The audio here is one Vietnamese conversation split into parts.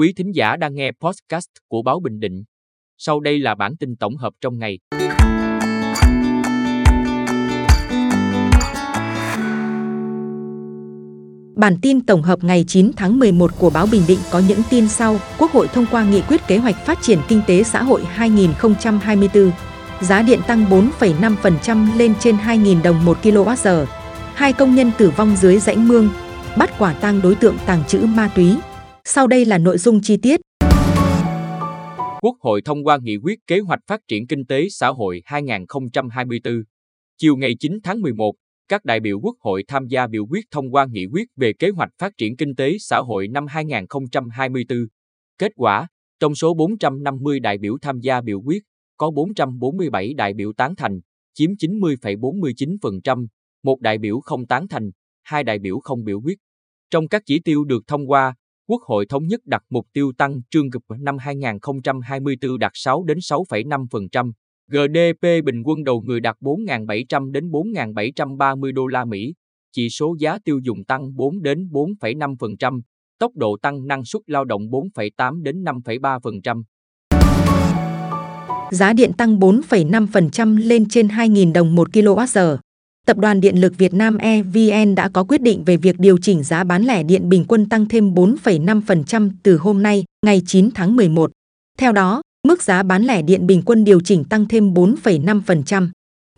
Quý thính giả đang nghe podcast của Báo Bình Định. Sau đây là bản tin tổng hợp trong ngày. Bản tin tổng hợp ngày 9 tháng 11 của Báo Bình Định có những tin sau. Quốc hội thông qua nghị quyết kế hoạch phát triển kinh tế xã hội 2024. Giá điện tăng 4,5% lên trên 2.000 đồng 1 kWh. Hai công nhân tử vong dưới rãnh mương. Bắt quả tang đối tượng tàng trữ ma túy. Sau đây là nội dung chi tiết. Quốc hội thông qua nghị quyết kế hoạch phát triển kinh tế xã hội 2024. Chiều ngày 9 tháng 11, các đại biểu Quốc hội tham gia biểu quyết thông qua nghị quyết về kế hoạch phát triển kinh tế xã hội năm 2024. Kết quả, trong số 450 đại biểu tham gia biểu quyết, có 447 đại biểu tán thành, chiếm 90,49%, một đại biểu không tán thành, hai đại biểu không biểu quyết. Trong các chỉ tiêu được thông qua, Quốc hội thống nhất đặt mục tiêu tăng trương GDP năm 2024 đạt 6 đến 6,5%, GDP bình quân đầu người đạt 4.700 đến 4.730 đô la Mỹ, chỉ số giá tiêu dùng tăng 4 đến 4,5%, tốc độ tăng năng suất lao động 4,8 đến 5,3%. Giá điện tăng 4,5% lên trên 2.000 đồng 1 kWh. Tập đoàn Điện lực Việt Nam EVN đã có quyết định về việc điều chỉnh giá bán lẻ điện bình quân tăng thêm 4,5% từ hôm nay, ngày 9 tháng 11. Theo đó, mức giá bán lẻ điện bình quân điều chỉnh tăng thêm 4,5%.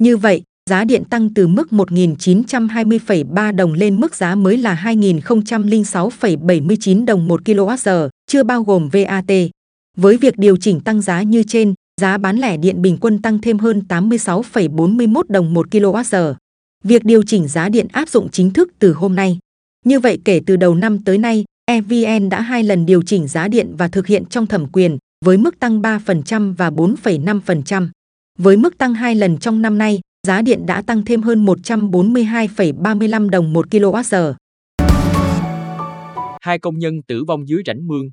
Như vậy, giá điện tăng từ mức 1.920,3 đồng lên mức giá mới là 2.006,79 đồng 1 kWh, chưa bao gồm VAT. Với việc điều chỉnh tăng giá như trên, giá bán lẻ điện bình quân tăng thêm hơn 86,41 đồng 1 kWh. Việc điều chỉnh giá điện áp dụng chính thức từ hôm nay. Như vậy kể từ đầu năm tới nay, EVN đã hai lần điều chỉnh giá điện và thực hiện trong thẩm quyền với mức tăng 3% và 4,5%. Với mức tăng hai lần trong năm nay, giá điện đã tăng thêm hơn 142,35 đồng 1 kWh. Hai công nhân tử vong dưới rãnh mương.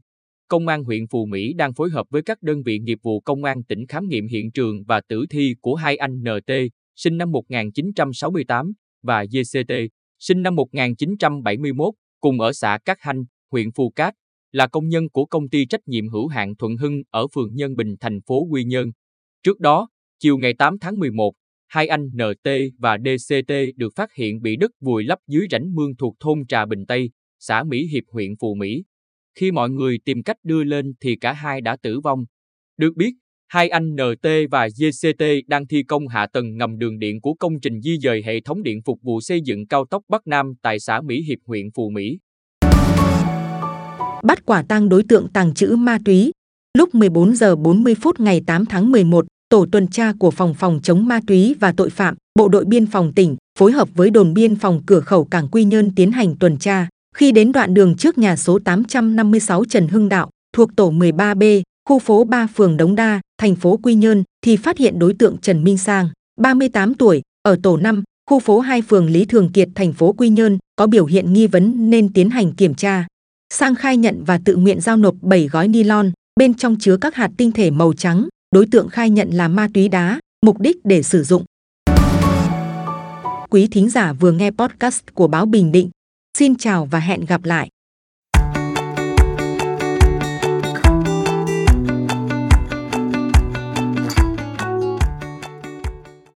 Công an huyện Phù Mỹ đang phối hợp với các đơn vị nghiệp vụ công an tỉnh khám nghiệm hiện trường và tử thi của hai anh NT, sinh năm 1968, và GCT, sinh năm 1971, cùng ở xã Cát Hanh, huyện Phù Cát, là công nhân của công ty trách nhiệm hữu hạn Thuận Hưng ở phường Nhân Bình, thành phố Quy Nhơn. Trước đó, chiều ngày 8 tháng 11, hai anh NT và DCT được phát hiện bị đất vùi lấp dưới rãnh mương thuộc thôn Trà Bình Tây, xã Mỹ Hiệp huyện Phù Mỹ. Khi mọi người tìm cách đưa lên thì cả hai đã tử vong. Được biết, hai anh NT và GCT đang thi công hạ tầng ngầm đường điện của công trình di dời hệ thống điện phục vụ xây dựng cao tốc Bắc Nam tại xã Mỹ Hiệp huyện Phù Mỹ. Bắt quả tang đối tượng tàng trữ ma túy. Lúc 14 giờ 40 phút ngày 8 tháng 11, tổ tuần tra của phòng phòng chống ma túy và tội phạm, Bộ đội biên phòng tỉnh phối hợp với đồn biên phòng cửa khẩu cảng Quy Nhơn tiến hành tuần tra. Khi đến đoạn đường trước nhà số 856 Trần Hưng Đạo, thuộc tổ 13B, khu phố 3 phường Đống Đa, thành phố Quy Nhơn, thì phát hiện đối tượng Trần Minh Sang, 38 tuổi, ở tổ 5, khu phố 2 phường Lý Thường Kiệt, thành phố Quy Nhơn, có biểu hiện nghi vấn nên tiến hành kiểm tra. Sang khai nhận và tự nguyện giao nộp 7 gói ni lông bên trong chứa các hạt tinh thể màu trắng. Đối tượng khai nhận là ma túy đá, mục đích để sử dụng. Quý thính giả vừa nghe podcast của Báo Bình Định. Xin chào và hẹn gặp lại.